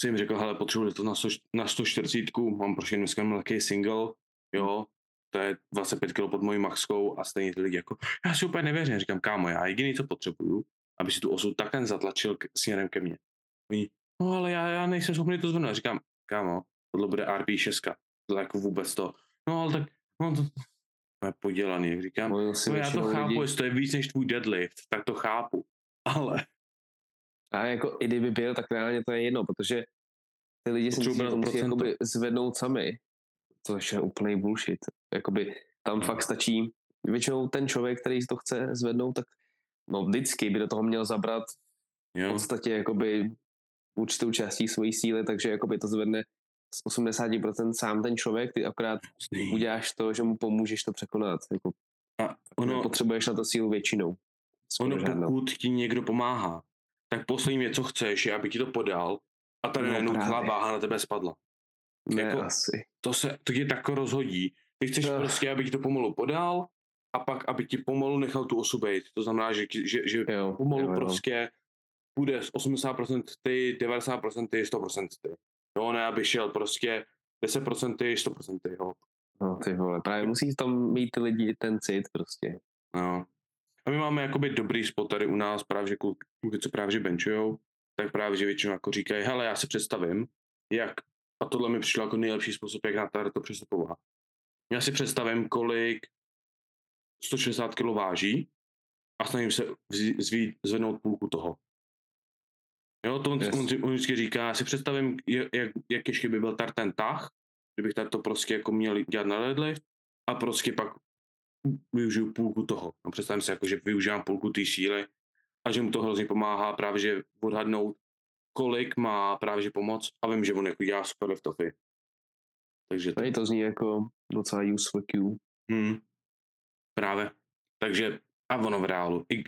jsem jim řekl, hele, potřebuji to na, 100, na 140, mám prostě dneska velký single, jo, to je 25 kg pod mojí maxkou a stejně ty lidi jako, já si úplně nevěřím, říkám, kámo, já jediný, co potřebuju, aby si tu osu takhle zatlačil k, směrem ke mně. Oni, no ale já, já nejsem schopný to zvednout. Říkám, kámo, tohle bude RP6, to jako vůbec to. No ale tak, no to, je podělaný, jak říkám. No, já to chápu, lidi... jestli to je víc než tvůj deadlift, tak to chápu, [LAUGHS] ale... A jako i kdyby byl, tak reálně to je jedno, protože ty lidi si že to musí jakoby zvednout sami, což je úplný bullshit. Jakoby tam hmm. fakt stačí, většinou ten člověk, který to chce zvednout, tak no vždycky by do toho měl zabrat jo. v podstatě jakoby určitou částí svojí síly, takže jakoby to zvedne z 80% sám ten člověk, ty akorát uděláš to, že mu pomůžeš to překonat. Jako, a ono, potřebuješ na to sílu většinou. Ono pokud ti někdo pomáhá, tak poslední věc, co chceš, je, aby ti to podal a ta no, celá váha na tebe spadla. Ne, jako, asi. To se to tě tak rozhodí. Ty chceš no. prostě, aby ti to pomalu podal a pak, aby ti pomalu nechal tu osu být. To znamená, že, že, že jo, pomalu jo, prostě jo. půjde z 80% ty, 90% ty, 100% ty. Jo, ne, aby šel prostě 10% ty, 100% ty, jo. No ty vole, právě musí tam mít ty lidi ten cit prostě. No. A my máme jakoby dobrý spotery u nás, právě že kluky, co právě že benchujou, tak právě že většinou jako říkají, hele, já si představím, jak, a tohle mi přišlo jako nejlepší způsob, jak na tady to přestupovat. Já si představím, kolik 160 kg váží a snažím se zví, zvednout půlku toho. Jo, to on, yes. on, on vždycky říká, já si představím, jak, jak ještě by byl tady ten tah, kdybych tady to prostě jako měl dělat na deadlift a prostě pak využiju půlku toho. No, představím si, jako, že využívám půlku té síly a že mu to hrozně pomáhá právě, že odhadnout, kolik má právě že pomoc a vím, že on jako dělá super liftofy. Takže to... to zní jako docela useful Q. Hmm. Právě. Takže a ono v reálu. I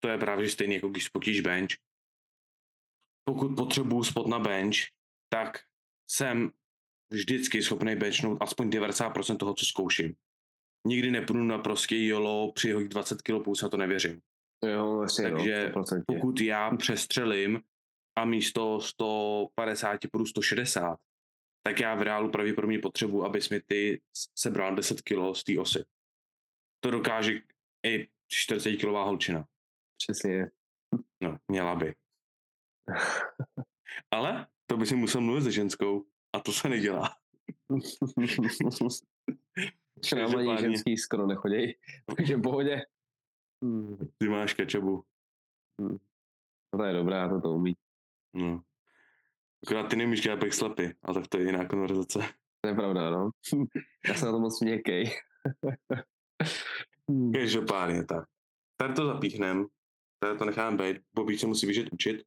to je právě stejný, jako když spotíš bench. Pokud potřebuju spot na bench, tak jsem vždycky schopný benchnout aspoň 90% toho, co zkouším. Nikdy nepůjdu na prostě jolo, přihodit 20 kg, pokud na to nevěřím. Jo, vlastně Takže jo, pokud já přestřelím a místo 150 půjdu 160, tak já v reálu pravděpodobně potřebuji, abys mi ty sebral 10 kg z té osy. To dokáže i 40 kg holčina. Přesně. No, měla by. Ale to by si musel mluvit se ženskou a to se nedělá. [LAUGHS] Nám ani ženský skoro nechodí, [LAUGHS] takže v pohodě. Hmm. Ty máš kečabu. Hmm. No to je dobrá, to to umí. No. Akorát ty nemíš dělat backslapy, ale tak to je jiná konverzace. [LAUGHS] To je pravda, no. Já jsem na to moc měkkej. Každopádně tak. Tady to zapíchnem, tady to nechám být, Bobík se musí běžet učit.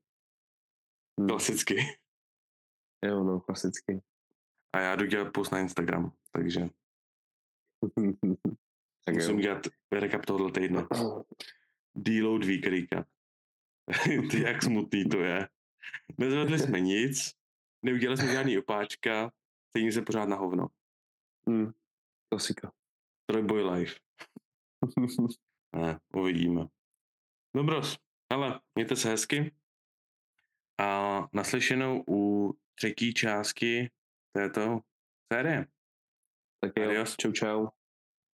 Hmm. Klasicky. Jo, no, klasicky. A já jdu dělat post na Instagram, takže [LAUGHS] tak musím jo. dělat recap tohohle týdne. [CLEARS THROAT] Deload week recap. [LAUGHS] Ty, jak smutný to je. Nezvedli jsme nic, neudělali jsme žádný opáčka, stejně se pořád na hovno. Hmm, klasika. Trojboy life. [LAUGHS] ne, uvidíme. Dobros, ale mějte se hezky a naslyšenou u třetí částky této série. Tak jo, Adios. čau čau.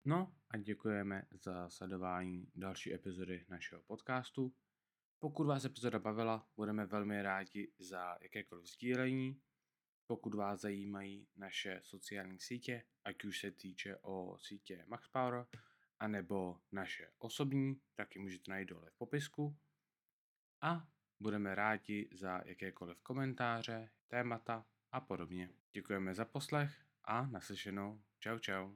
No a děkujeme za sledování další epizody našeho podcastu. Pokud vás epizoda bavila, budeme velmi rádi za jakékoliv sdílení. Pokud vás zajímají naše sociální sítě, ať už se týče o sítě MaxPower, anebo naše osobní, tak ji můžete najít dole v popisku. A budeme rádi za jakékoliv komentáře, témata a podobně. Děkujeme za poslech a naslyšenou. Čau čau.